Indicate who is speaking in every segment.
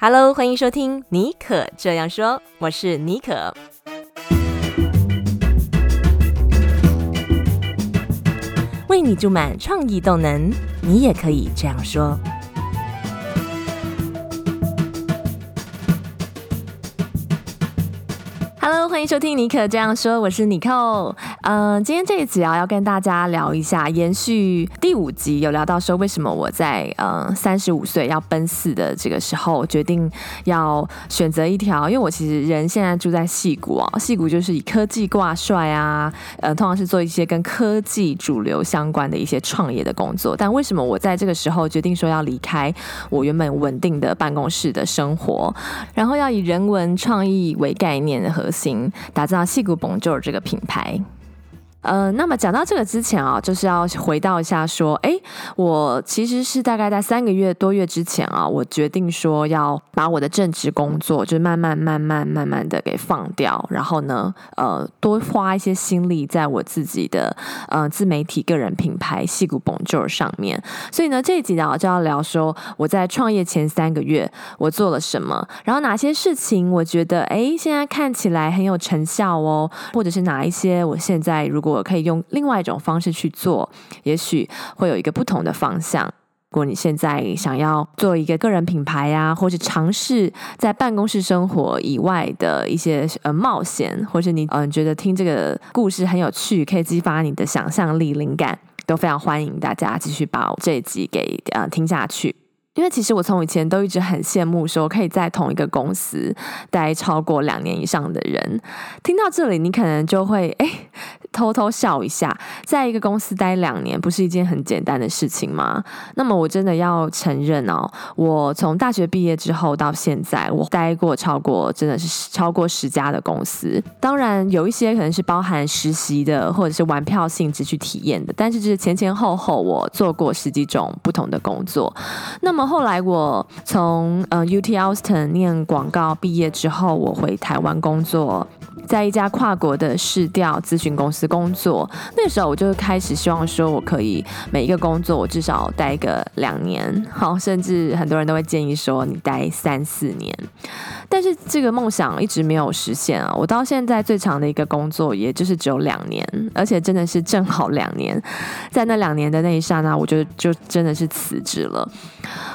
Speaker 1: Hello，欢迎收听妮可这样说，我是妮可。为你注满创意动能，你也可以这样说。欢迎收听尼可这样说，我是尼可。嗯、今天这一集啊，要跟大家聊一下，延续第五集有聊到说，为什么我在呃三十五岁要奔四的这个时候，决定要选择一条，因为我其实人现在住在戏谷啊，戏谷就是以科技挂帅啊，呃，通常是做一些跟科技主流相关的一些创业的工作。但为什么我在这个时候决定说要离开我原本稳定的办公室的生活，然后要以人文创意为概念的核心，打造细骨绷啾这个品牌？呃，那么讲到这个之前啊，就是要回到一下说，哎，我其实是大概在三个月多月之前啊，我决定说要把我的正职工作，就慢慢慢慢慢慢的给放掉，然后呢，呃，多花一些心力在我自己的呃自媒体个人品牌戏骨 Bonjour 上面。所以呢，这一集呢，我就要聊说我在创业前三个月我做了什么，然后哪些事情我觉得哎现在看起来很有成效哦，或者是哪一些我现在如果可以用另外一种方式去做，也许会有一个不同的方向。如果你现在想要做一个个人品牌呀、或者尝试在办公室生活以外的一些呃冒险，或是你嗯、呃、觉得听这个故事很有趣，可以激发你的想象力、灵感，都非常欢迎大家继续把这一集给呃听下去。因为其实我从以前都一直很羡慕说可以在同一个公司待超过两年以上的人。听到这里，你可能就会哎偷偷笑一下，在一个公司待两年不是一件很简单的事情吗？那么我真的要承认哦，我从大学毕业之后到现在，我待过超过真的是超过十家的公司。当然有一些可能是包含实习的，或者是玩票性质去体验的，但是就是前前后后我做过十几种不同的工作。那么后来我从呃 UT Austin 念广告毕业之后，我回台湾工作，在一家跨国的市调咨询公司工作。那时候我就开始希望说，我可以每一个工作我至少待个两年，好，甚至很多人都会建议说你待三四年。但是这个梦想一直没有实现啊！我到现在最长的一个工作，也就是只有两年，而且真的是正好两年。在那两年的那一刹那，我就就真的是辞职了。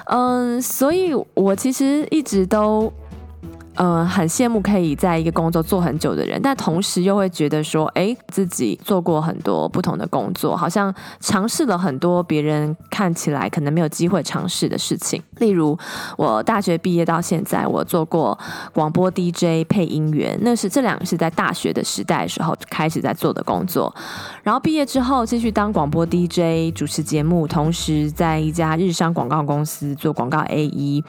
Speaker 1: 嗯，所以我其实一直都。呃，很羡慕可以在一个工作做很久的人，但同时又会觉得说，哎，自己做过很多不同的工作，好像尝试了很多别人看起来可能没有机会尝试的事情。例如，我大学毕业到现在，我做过广播 DJ 配音员，那是这两个是在大学的时代时候开始在做的工作。然后毕业之后继续当广播 DJ 主持节目，同时在一家日商广告公司做广告 AE。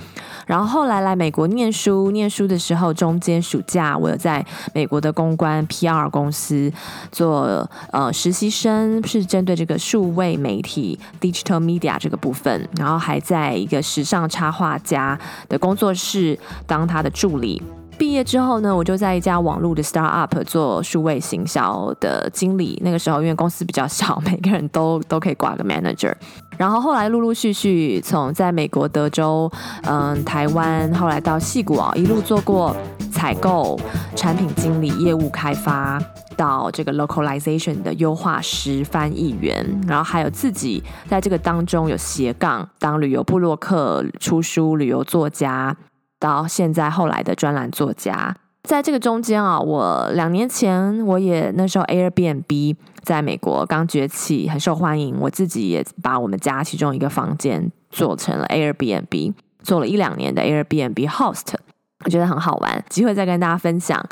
Speaker 1: 然后后来来美国念书，念书的。的时候，中间暑假我有在美国的公关 PR 公司做呃实习生，是针对这个数位媒体 Digital Media 这个部分，然后还在一个时尚插画家的工作室当他的助理。毕业之后呢，我就在一家网络的 startup 做数位行销的经理。那个时候因为公司比较小，每个人都都可以挂个 manager。然后后来陆陆续续从在美国德州、嗯台湾，后来到矽谷啊，一路做过采购、产品经理、业务开发，到这个 localization 的优化师、翻译员，然后还有自己在这个当中有斜杠当旅游部落客、出书、旅游作家。到现在后来的专栏作家，在这个中间啊，我两年前我也那时候 Airbnb 在美国刚崛起，很受欢迎。我自己也把我们家其中一个房间做成了 Airbnb，做了一两年的 Airbnb host，我觉得很好玩，机会再跟大家分享。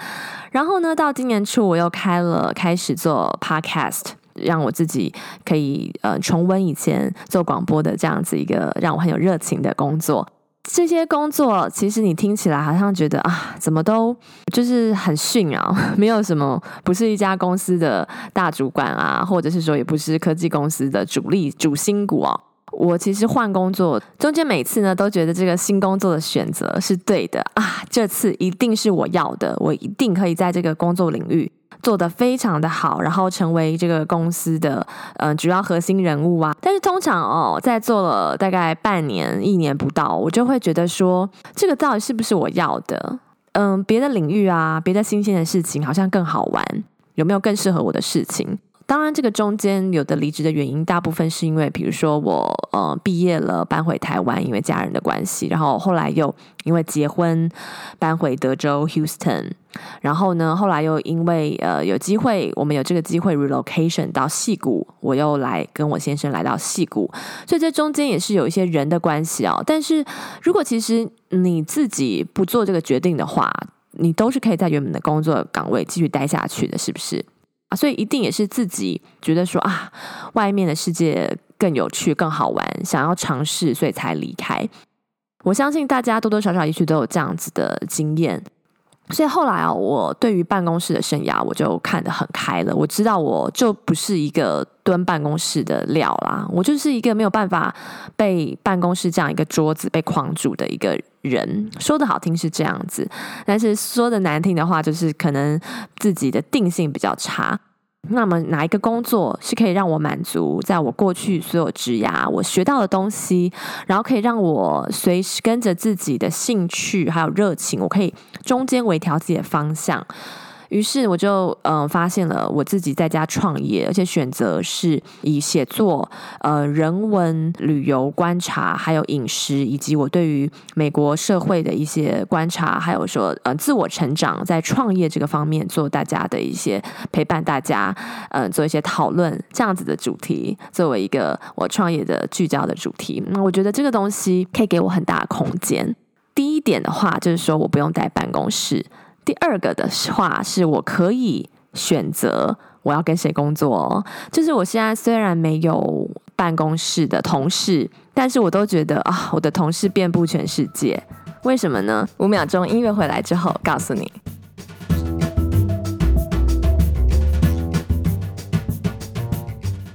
Speaker 1: 然后呢，到今年初我又开了开始做 podcast，让我自己可以呃重温以前做广播的这样子一个让我很有热情的工作。这些工作其实你听起来好像觉得啊，怎么都就是很逊啊，没有什么，不是一家公司的大主管啊，或者是说也不是科技公司的主力主心骨啊。我其实换工作中间每次呢，都觉得这个新工作的选择是对的啊，这次一定是我要的，我一定可以在这个工作领域做得非常的好，然后成为这个公司的嗯主要核心人物啊。但是通常哦，在做了大概半年、一年不到，我就会觉得说，这个到底是不是我要的？嗯，别的领域啊，别的新鲜的事情好像更好玩，有没有更适合我的事情？当然，这个中间有的离职的原因，大部分是因为，比如说我呃毕业了，搬回台湾，因为家人的关系，然后后来又因为结婚搬回德州 Houston，然后呢，后来又因为呃有机会，我们有这个机会 relocation 到戏谷，我又来跟我先生来到戏谷，所以这中间也是有一些人的关系哦。但是如果其实你自己不做这个决定的话，你都是可以在原本的工作岗位继续待下去的，是不是？所以一定也是自己觉得说啊，外面的世界更有趣、更好玩，想要尝试，所以才离开。我相信大家多多少少也许都有这样子的经验。所以后来啊，我对于办公室的生涯，我就看得很开了。我知道我就不是一个蹲办公室的料啦，我就是一个没有办法被办公室这样一个桌子被框住的一个人。说的好听是这样子，但是说的难听的话，就是可能自己的定性比较差。那么哪一个工作是可以让我满足，在我过去所有职涯我学到的东西，然后可以让我随时跟着自己的兴趣还有热情，我可以中间微调自己的方向。于是我就嗯、发现了我自己在家创业，而且选择是以写作、呃人文、旅游观察，还有饮食，以及我对于美国社会的一些观察，还有说呃自我成长，在创业这个方面做大家的一些陪伴，大家嗯、做一些讨论这样子的主题，作为一个我创业的聚焦的主题。那我觉得这个东西可以给我很大的空间。第一点的话，就是说我不用待办公室。第二个的话是我可以选择我要跟谁工作，就是我现在虽然没有办公室的同事，但是我都觉得啊，我的同事遍布全世界。为什么呢？五秒钟音乐回来之后告诉你。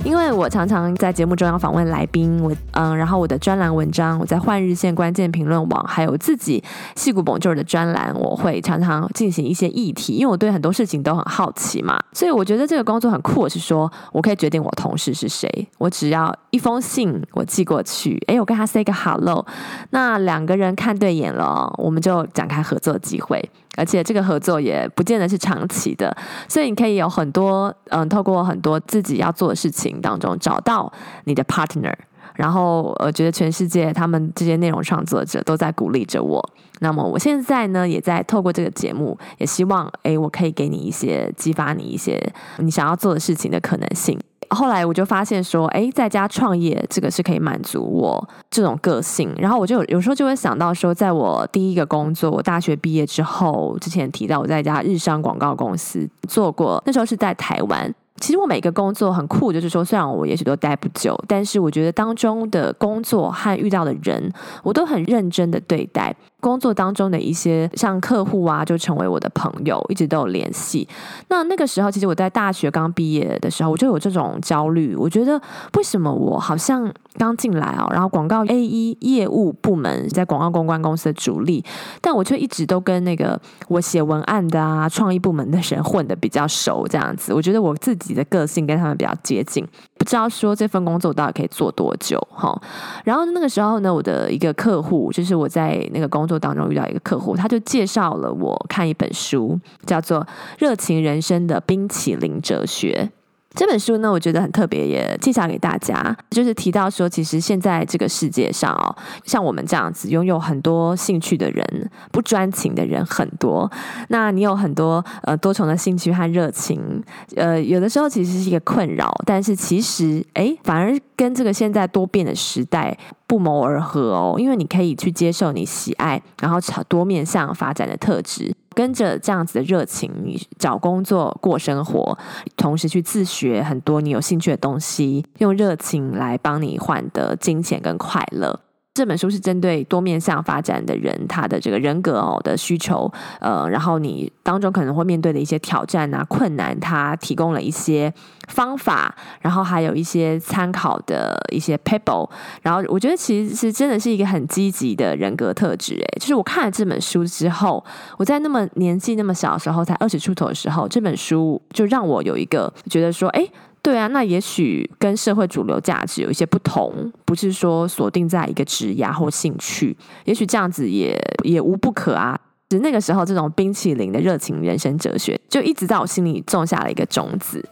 Speaker 1: 因为我常常在节目中要访问来宾，我嗯，然后我的专栏文章，我在换日线关键评论网，还有自己矽谷 Bonjour 的专栏，我会常常进行一些议题，因为我对很多事情都很好奇嘛，所以我觉得这个工作很酷，是说我可以决定我同事是谁，我只要一封信我寄过去，诶，我跟他 say 个 hello，那两个人看对眼了，我们就展开合作机会。而且这个合作也不见得是长期的，所以你可以有很多嗯，透过很多自己要做的事情当中找到你的 partner。然后我觉得全世界他们这些内容创作者都在鼓励着我。那么我现在呢，也在透过这个节目，也希望诶，我可以给你一些激发你一些你想要做的事情的可能性。后来我就发现说，哎，在家创业这个是可以满足我这种个性。然后我就有时候就会想到说，在我第一个工作，我大学毕业之后，之前提到我在一家日商广告公司做过，那时候是在台湾。其实我每个工作很酷，就是说，虽然我也许都待不久，但是我觉得当中的工作和遇到的人，我都很认真的对待。工作当中的一些像客户啊，就成为我的朋友，一直都有联系。那那个时候，其实我在大学刚毕业的时候，我就有这种焦虑。我觉得为什么我好像刚进来哦，然后广告 AE 业务部门在广告公关公司的主力，但我却一直都跟那个我写文案的啊、创意部门的人混得比较熟，这样子。我觉得我自己的个性跟他们比较接近。知道说这份工作到底可以做多久哈？然后那个时候呢，我的一个客户，就是我在那个工作当中遇到一个客户，他就介绍了我看一本书，叫做《热情人生的冰淇淋哲学》。这本书呢，我觉得很特别，也介绍给大家。就是提到说，其实现在这个世界上哦，像我们这样子拥有很多兴趣的人，不专情的人很多。那你有很多呃多重的兴趣和热情，呃，有的时候其实是一个困扰，但是其实哎，反而跟这个现在多变的时代不谋而合哦，因为你可以去接受你喜爱，然后朝多面向发展的特质。跟着这样子的热情，你找工作、过生活，同时去自学很多你有兴趣的东西，用热情来帮你换得金钱跟快乐。这本书是针对多面向发展的人，他的这个人格哦的需求，呃，然后你当中可能会面对的一些挑战啊、困难，他提供了一些方法，然后还有一些参考的一些 paper，然后我觉得其实是真的是一个很积极的人格特质，诶，就是我看了这本书之后，我在那么年纪那么小的时候，才二十出头的时候，这本书就让我有一个觉得说，诶。对啊，那也许跟社会主流价值有一些不同，不是说锁定在一个职业或兴趣，也许这样子也也无不可啊。是那个时候，这种冰淇淋的热情人生哲学，就一直在我心里种下了一个种子。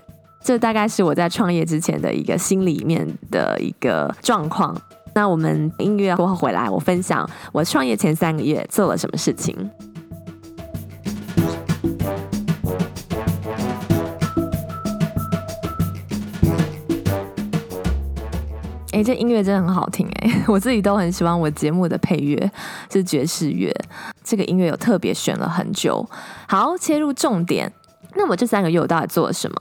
Speaker 1: 这大概是我在创业之前的一个心里面的一个状况。那我们音乐过后回来，我分享我创业前三个月做了什么事情。哎，这音乐真的很好听哎！我自己都很喜欢我节目的配乐是爵士乐，这个音乐有特别选了很久。好，切入重点。那么这三个月我到底做了什么？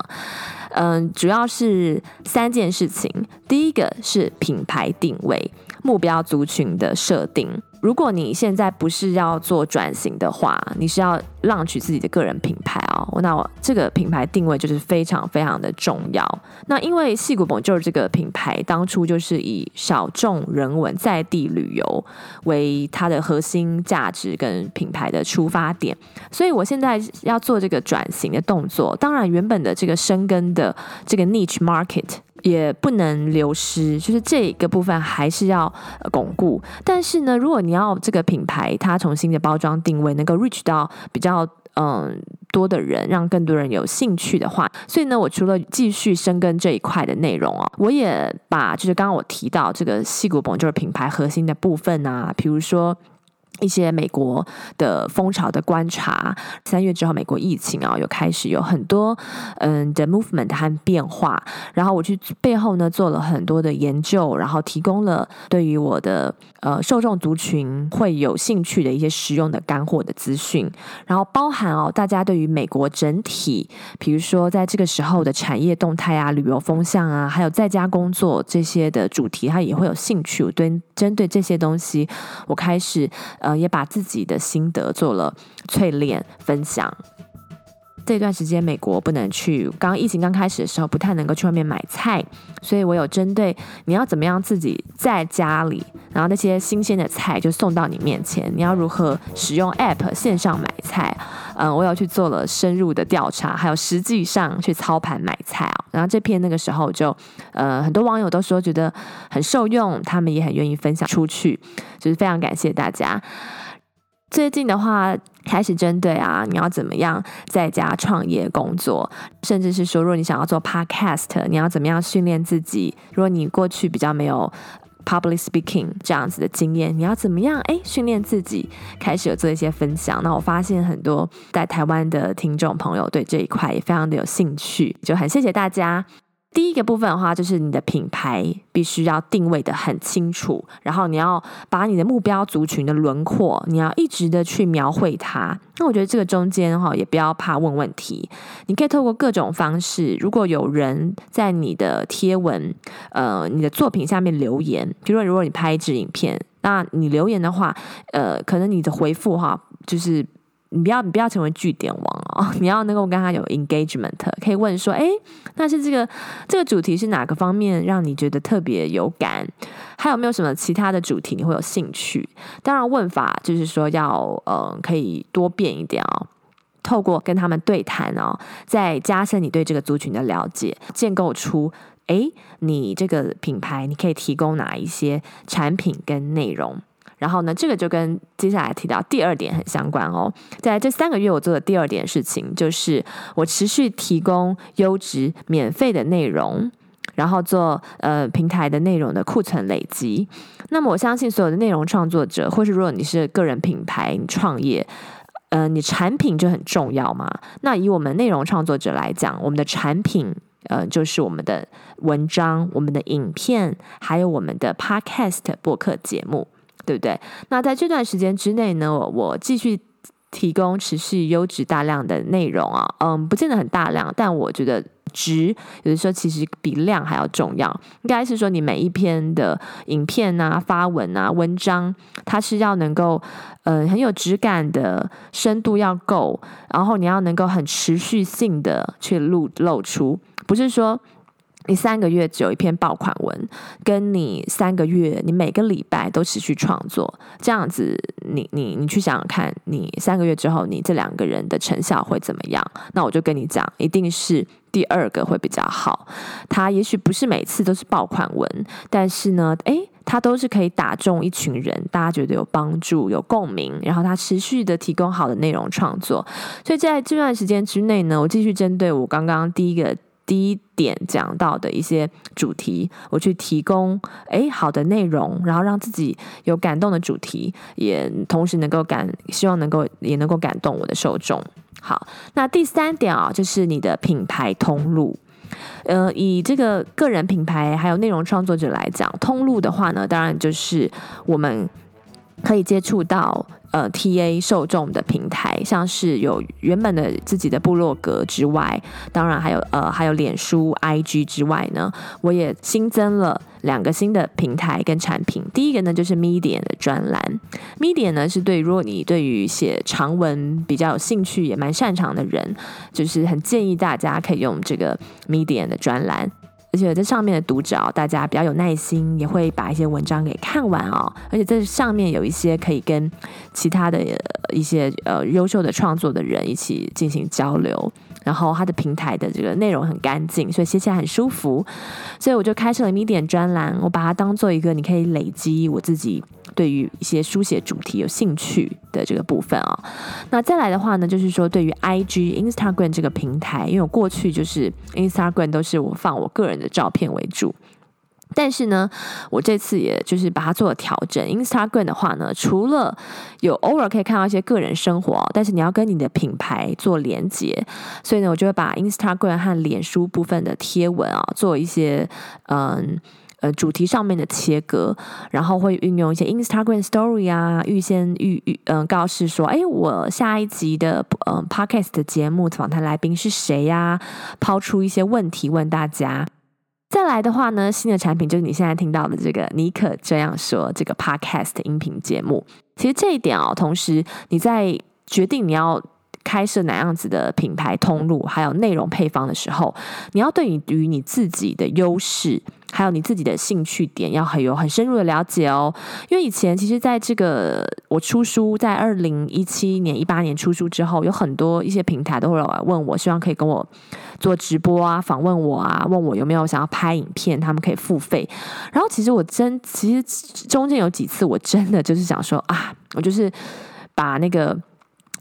Speaker 1: 嗯，主要是三件事情。第一个是品牌定位、目标族群的设定。如果你现在不是要做转型的话，你是要 launch 自己的个人品牌哦，那我这个品牌定位就是非常非常的重要。那因为矽谷本就是这个品牌当初就是以小众人文在地旅游为它的核心价值跟品牌的出发点，所以我现在要做这个转型的动作。当然，原本的这个深耕的这个 niche market。也不能流失，就是这个部分还是要巩固。但是呢，如果你要这个品牌它重新的包装定位，能够 reach 到比较嗯多的人，让更多人有兴趣的话，所以呢，我除了继续深耕这一块的内容哦，我也把就是刚刚我提到这个细骨盆，就是品牌核心的部分啊，比如说。一些美国的风潮的观察，三月之后，美国疫情啊，又开始有很多嗯的 movement 和变化。然后我去背后呢做了很多的研究，然后提供了对于我的呃受众族群会有兴趣的一些实用的干货的资讯。然后包含哦，大家对于美国整体，比如说在这个时候的产业动态啊、旅游风向啊，还有在家工作这些的主题，他也会有兴趣。我对针对这些东西，我开始。呃，也把自己的心得做了淬炼分享。这段时间美国不能去，刚疫情刚开始的时候不太能够去外面买菜，所以我有针对你要怎么样自己在家里，然后那些新鲜的菜就送到你面前，你要如何使用 App 线上买菜？嗯，我有去做了深入的调查，还有实际上去操盘买菜啊。然后这篇那个时候就，呃，很多网友都说觉得很受用，他们也很愿意分享出去，就是非常感谢大家。最近的话，开始针对啊，你要怎么样在家创业工作，甚至是说，如果你想要做 Podcast，你要怎么样训练自己？如果你过去比较没有 Public Speaking 这样子的经验，你要怎么样？哎，训练自己，开始有做一些分享。那我发现很多在台湾的听众朋友对这一块也非常的有兴趣，就很谢谢大家。第一个部分的话，就是你的品牌必须要定位得很清楚，然后你要把你的目标族群的轮廓，你要一直的去描绘它。那我觉得这个中间哈，也不要怕问问题，你可以透过各种方式。如果有人在你的贴文、呃，你的作品下面留言，比如说如果你拍一支影片，那你留言的话，呃，可能你的回复哈，就是。你不要，你不要成为句点王哦！你要能够跟他有 engagement，可以问说：诶，那是这个这个主题是哪个方面让你觉得特别有感？还有没有什么其他的主题你会有兴趣？当然，问法就是说要呃，可以多变一点哦。透过跟他们对谈哦，再加深你对这个族群的了解，建构出诶，你这个品牌你可以提供哪一些产品跟内容。然后呢，这个就跟接下来提到第二点很相关哦。在这三个月，我做的第二点事情就是我持续提供优质免费的内容，然后做呃平台的内容的库存累积。那么我相信所有的内容创作者，或是如果你是个人品牌你创业，呃，你产品就很重要嘛。那以我们内容创作者来讲，我们的产品呃就是我们的文章、我们的影片，还有我们的 Podcast 播客节目。对不对？那在这段时间之内呢，我，我继续提供持续优质大量的内容啊，嗯，不见得很大量，但我觉得质有的时候其实比量还要重要。应该是说你每一篇的影片啊、发文啊、文章，它是要能够嗯很有质感的，深度要够，然后你要能够很持续性的去露露出，不是说。你三个月只有一篇爆款文，跟你三个月你每个礼拜都持续创作，这样子你，你你去想想看，你三个月之后你这两个人的成效会怎么样？那我就跟你讲，一定是第二个会比较好。他也许不是每次都是爆款文，但是呢，诶，他都是可以打中一群人，大家觉得有帮助、有共鸣，然后他持续的提供好的内容创作。所以在这段时间之内呢，我继续针对我刚刚第一个。第一点讲到的一些主题，我去提供诶好的内容，然后让自己有感动的主题，也同时能够感，希望能够也能够感动我的受众。好，那第三点啊，就是你的品牌通路。呃，以这个个人品牌还有内容创作者来讲，通路的话呢，当然就是我们可以接触到。呃，TA 受众的平台，像是有原本的自己的部落格之外，当然还有呃，还有脸书、IG 之外呢，我也新增了两个新的平台跟产品。第一个呢，就是 Medium 的专栏。Medium 呢，是对如果你对于写长文比较有兴趣，也蛮擅长的人，就是很建议大家可以用这个 Medium 的专栏。而且这上面的读者哦，大家比较有耐心，也会把一些文章给看完哦。而且这上面有一些可以跟其他的一些呃优秀的创作的人一起进行交流。然后他的平台的这个内容很干净，所以写起来很舒服。所以我就开设了 m e d i a 专栏，我把它当做一个你可以累积我自己对于一些书写主题有兴趣的这个部分啊、那再来的话呢，就是说对于 IG Instagram 这个平台，因为我过去就是 Instagram 都是我放我个人的照片为主。但是呢，我这次也就是把它做了调整。Instagram 的话呢，除了有偶尔可以看到一些个人生活，但是你要跟你的品牌做连接，所以呢，我就会把 Instagram 和脸书部分的贴文啊，做一些嗯呃主题上面的切割，然后会运用一些 Instagram Story 啊，预先预预嗯告示说，哎，我下一集的嗯 Podcast 的节目访谈来宾是谁呀？抛出一些问题问大家。再来的话呢，新的产品就是你现在听到的这个“尼可这样说”这个 Podcast 音频节目。其实这一点哦，同时你在决定你要开设哪样子的品牌通路，还有内容配方的时候，你要对你于你自己的优势，还有你自己的兴趣点，要很有很深入的了解哦。因为以前其实在这个我出书，在二零一七年、一八年出书之后，有很多一些平台都会来问我，希望可以跟我。做直播啊，访问我啊，问我有没有想要拍影片，他们可以付费。然后其实我真，其实中间有几次我真的就是想说啊，我就是把那个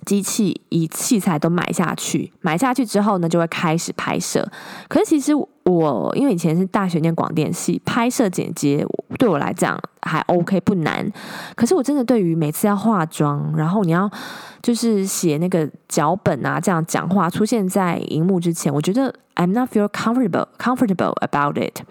Speaker 1: 机器、以器材都买下去，买下去之后呢，就会开始拍摄。可是其实我因为以前是大学念广电系，拍摄剪接对我来讲还 OK 不难。可是我真的对于每次要化妆，然后你要。就是写那个脚本啊，这样讲话出现在荧幕之前，我觉得 I'm not feel comfortable comfortable about it。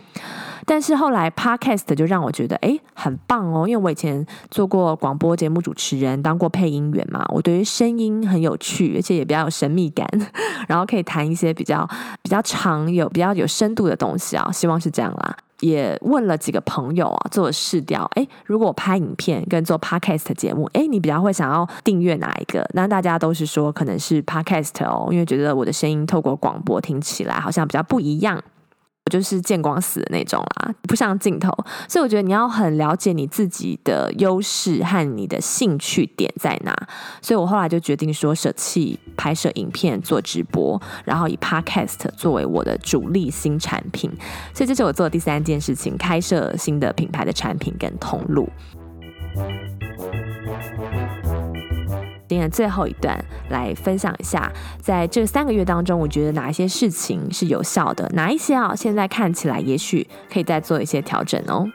Speaker 1: 但是后来 Podcast 就让我觉得，诶，很棒哦，因为我以前做过广播节目主持人，当过配音员嘛，我对于声音很有趣，而且也比较有神秘感，然后可以谈一些比较比较长有比较有深度的东西啊，希望是这样啦。也问了几个朋友啊，做了试调。诶，如果我拍影片跟做 podcast 节目，诶，你比较会想要订阅哪一个？那大家都是说可能是 podcast 哦，因为觉得我的声音透过广播听起来好像比较不一样。我就是见光死的那种啦，不像镜头，所以我觉得你要很了解你自己的优势和你的兴趣点在哪。所以我后来就决定说，舍弃拍摄影片、做直播，然后以 Podcast 作为我的主力新产品。所以这是我做的第三件事情：开设新的品牌的产品跟通路。今天最后一段来分享一下，在这三个月当中，我觉得哪一些事情是有效的，哪一些啊，现在看起来也许可以再做一些调整哦。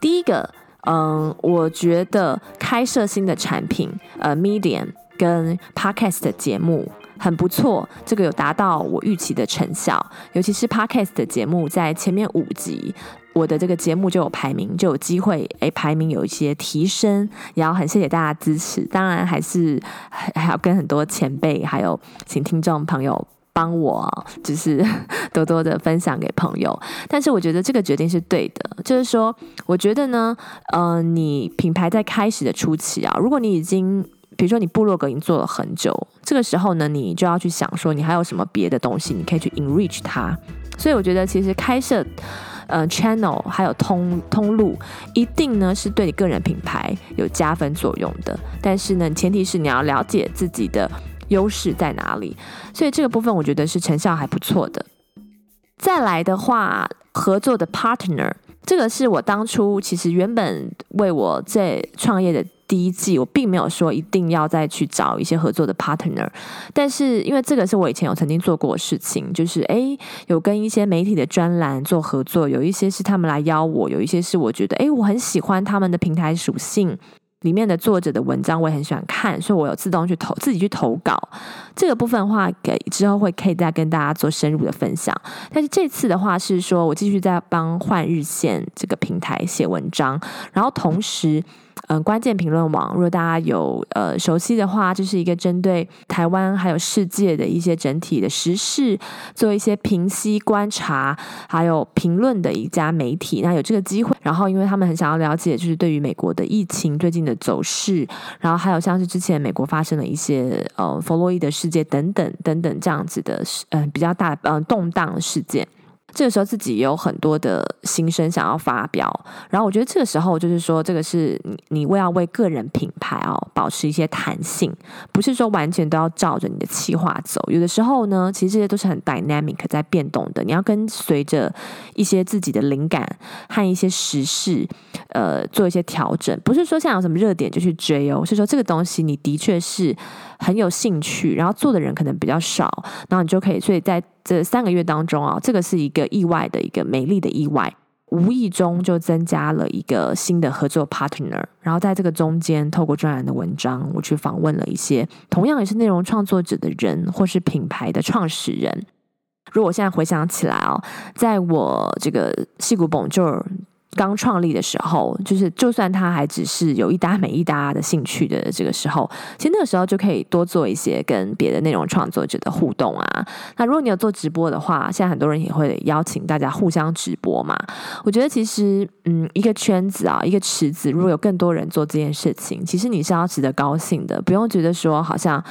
Speaker 1: 第一个，嗯，我觉得开设新的产品，呃，Medium 跟 Podcast 的节目很不错，这个有达到我预期的成效，尤其是 Podcast 的节目在前面五集。我的这个节目就有排名，就有机会诶，排名有一些提升，也要很谢谢大家支持。当然还是还要跟很多前辈，还有请听众朋友帮我，就是 多多的分享给朋友。但是我觉得这个决定是对的，就是说，我觉得呢，呃，你品牌在开始的初期啊，如果你已经，比如说你部落格已经做了很久，这个时候呢，你就要去想说，你还有什么别的东西，你可以去 enrich 它。所以我觉得其实开设。呃，channel 还有通通路，一定呢是对你个人品牌有加分作用的。但是呢，前提是你要了解自己的优势在哪里。所以这个部分我觉得是成效还不错的。再来的话，合作的 partner，这个是我当初其实原本为我在创业的。第一季我并没有说一定要再去找一些合作的 partner，但是因为这个是我以前有曾经做过的事情，就是诶有跟一些媒体的专栏做合作，有一些是他们来邀我，有一些是我觉得诶我很喜欢他们的平台属性里面的作者的文章，我也很喜欢看，所以我有自动去投自己去投稿。这个部分的话，给之后会可以再跟大家做深入的分享。但是这次的话是说我继续在帮换日线这个平台写文章，然后同时。嗯，关键评论网，如果大家有呃熟悉的话，就是一个针对台湾还有世界的一些整体的时事做一些评析、观察还有评论的一家媒体。那有这个机会，然后因为他们很想要了解，就是对于美国的疫情最近的走势，然后还有像是之前美国发生的一些呃弗洛伊德事件等等等等这样子的嗯、比较大嗯、呃、动荡事件。这个时候自己也有很多的心声想要发表，然后我觉得这个时候就是说，这个是你你为要为个人品牌哦保持一些弹性，不是说完全都要照着你的企划走。有的时候呢，其实这些都是很 dynamic 在变动的，你要跟随着一些自己的灵感和一些时事，呃，做一些调整。不是说像有什么热点就去追哦，是说这个东西你的确是很有兴趣，然后做的人可能比较少，然后你就可以，所以在。这三个月当中啊，这个是一个意外的一个美丽的意外，无意中就增加了一个新的合作 partner。然后在这个中间，透过专栏的文章，我去访问了一些同样也是内容创作者的人，或是品牌的创始人。如果我现在回想起来哦，在我这个戏骨本就。刚创立的时候，就是就算他还只是有一搭没一搭的兴趣的这个时候，其实那个时候就可以多做一些跟别的内容创作者的互动啊。那如果你有做直播的话，现在很多人也会邀请大家互相直播嘛。我觉得其实，嗯，一个圈子啊，一个池子，如果有更多人做这件事情，其实你是要值得高兴的，不用觉得说好像。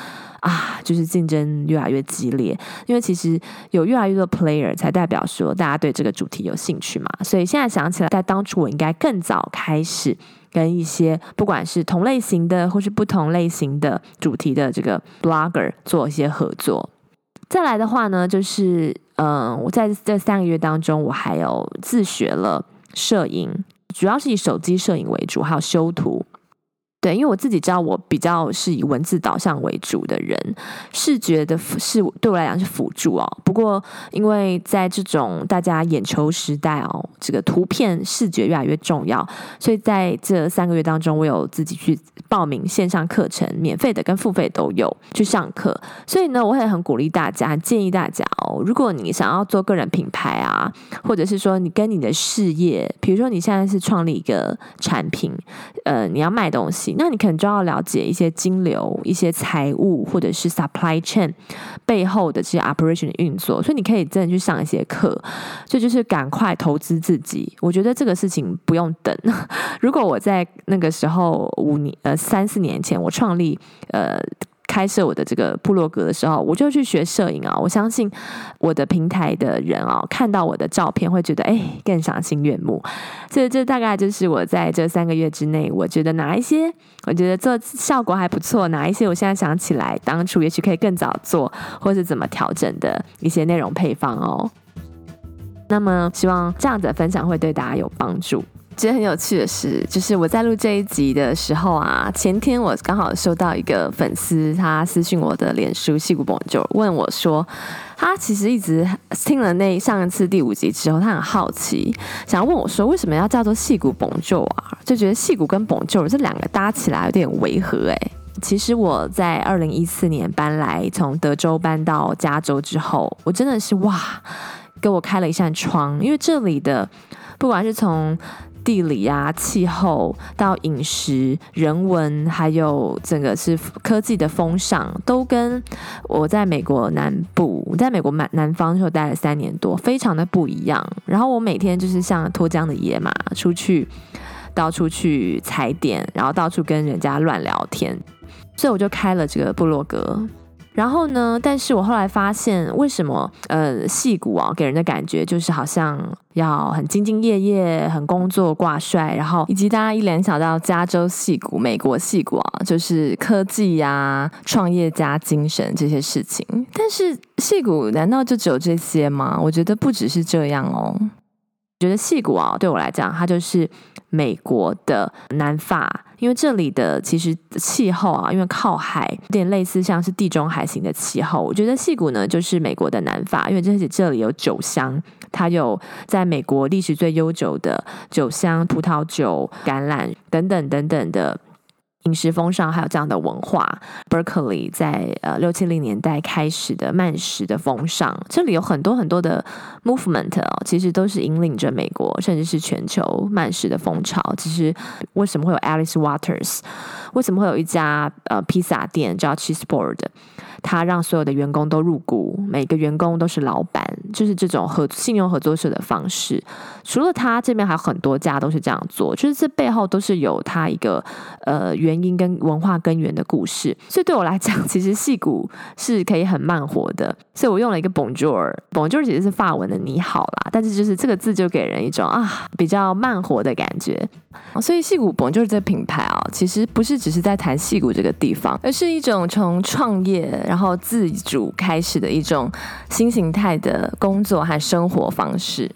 Speaker 1: 啊，就是竞争越来越激烈，因为其实有越来越多 player 才代表说大家对这个主题有兴趣嘛。所以现在想起来，在当初我应该更早开始跟一些不管是同类型的或是不同类型的主题的这个 blogger 做一些合作。再来的话呢，就是嗯，我在这三个月当中，我还有自学了摄影，主要是以手机摄影为主，还有修图。对，因为我自己知道，我比较是以文字导向为主的人，视觉的是对我来讲是辅助哦。不过，因为在这种大家眼球时代哦，这个图片视觉越来越重要，所以在这三个月当中，我有自己去报名线上课程，免费的跟付费都有去上课。所以呢，我也很鼓励大家，建议大家哦，如果你想要做个人品牌啊，或者是说你跟你的事业，比如说你现在是创立一个产品，呃，你要卖东西。那你可能就要了解一些金流、一些财务或者是 supply chain 背后的这些 operation 的运作，所以你可以真的去上一些课，所以就是赶快投资自己。我觉得这个事情不用等。如果我在那个时候五年呃三四年前我创立呃。开设我的这个部落格的时候，我就去学摄影啊！我相信我的平台的人啊，看到我的照片会觉得哎，更赏心悦目。所以这大概就是我在这三个月之内，我觉得哪一些我觉得做效果还不错，哪一些我现在想起来当初也许可以更早做，或是怎么调整的一些内容配方哦。那么希望这样子的分享会对大家有帮助。觉得很有趣的是，就是我在录这一集的时候啊，前天我刚好收到一个粉丝，他私讯我的脸书矽谷 Bonjour 问我说，他其实一直听了那上一次第五集之后，他很好奇，想要问我说，为什么要叫做矽谷 Bonjour 啊？就觉得戏骨跟 Bonjour 这两个搭起来有点违和哎。其实我在二零一四年搬来从德州搬到加州之后，我真的是哇。给我开了一扇窗，因为这里的不管是从地理啊、气候到饮食、人文，还有整个是科技的风尚，都跟我在美国南部，我在美国南南方时候待了三年多，非常的不一样。然后我每天就是像脱缰的野马，出去到处去踩点，然后到处跟人家乱聊天，所以我就开了这个部落格。然后呢，但是我后来发现，为什么呃，戏骨啊，给人的感觉就是好像要很兢兢业业、很工作挂帅，然后以及大家一联想到加州戏骨、美国戏骨啊，就是科技呀、啊、创业家精神这些事情。但是戏骨难道就只有这些吗？我觉得不只是这样哦。我觉得戏骨啊，对我来讲，它就是美国的南法。因为这里的其实气候啊，因为靠海，有点类似像是地中海型的气候。我觉得西谷呢，就是美国的南法，因为这里这里有酒香，它有在美国历史最悠久的酒香、葡萄酒、橄榄等等等等的。饮食风尚还有这样的文化，Berkeley 在呃六七零年代开始的慢食的风尚，这里有很多很多的 movement 哦，其实都是引领着美国甚至是全球慢食的风潮。其实为什么会有 Alice Waters？为什么会有一家呃披萨店叫 Cheeseboard？他让所有的员工都入股，每个员工都是老板，就是这种合信用合作社的方式。除了他这边，还有很多家都是这样做，就是这背后都是有他一个呃原因跟文化根源的故事。所以对我来讲，其实矽谷是可以很慢活的。所以我用了一个 Bonjour，Bonjour 其实是法文的你好啦，但是就是这个字就给人一种啊比较慢活的感觉。所以戏骨本就是这品牌啊，其实不是只是在谈戏骨这个地方，而是一种从创业。然后自主开始的一种新形态的工作和生活方式，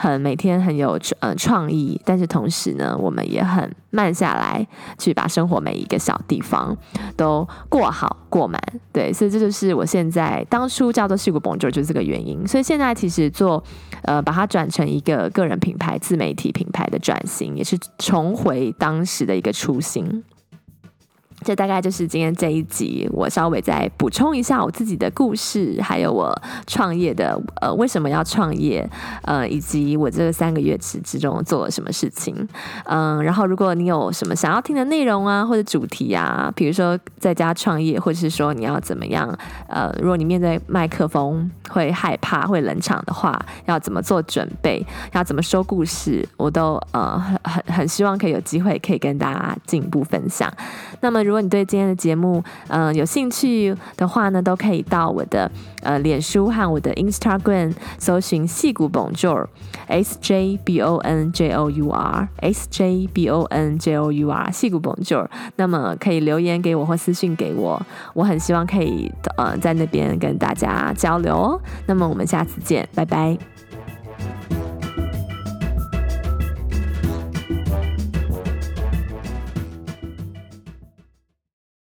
Speaker 1: 很每天很有呃创意，但是同时呢，我们也很慢下来，去把生活每一个小地方都过好过满。对，所以这就是我现在当初叫做矽谷 Bonjour 就是这个原因。所以现在其实做呃把它转成一个个人品牌、自媒体品牌的转型，也是重回当时的一个初心。这大概就是今天这一集，我稍微再补充一下我自己的故事，还有我创业的呃为什么要创业，呃以及我这三个月之之中做了什么事情，嗯、然后如果你有什么想要听的内容啊或者主题啊，比如说在家创业，或者是说你要怎么样，呃，如果你面对麦克风会害怕会冷场的话，要怎么做准备，要怎么说故事，我都呃很很很希望可以有机会可以跟大家进一步分享。那么。如果你对今天的节目，嗯、有兴趣的话呢，都可以到我的呃脸书和我的 Instagram 搜寻戏骨 Bonjour，S J B O N J O U R，S J B O N J O U R，戏骨 Bonjour。那么可以留言给我或私信给我，我很希望可以呃在那边跟大家交流哦。那么我们下次见，拜拜。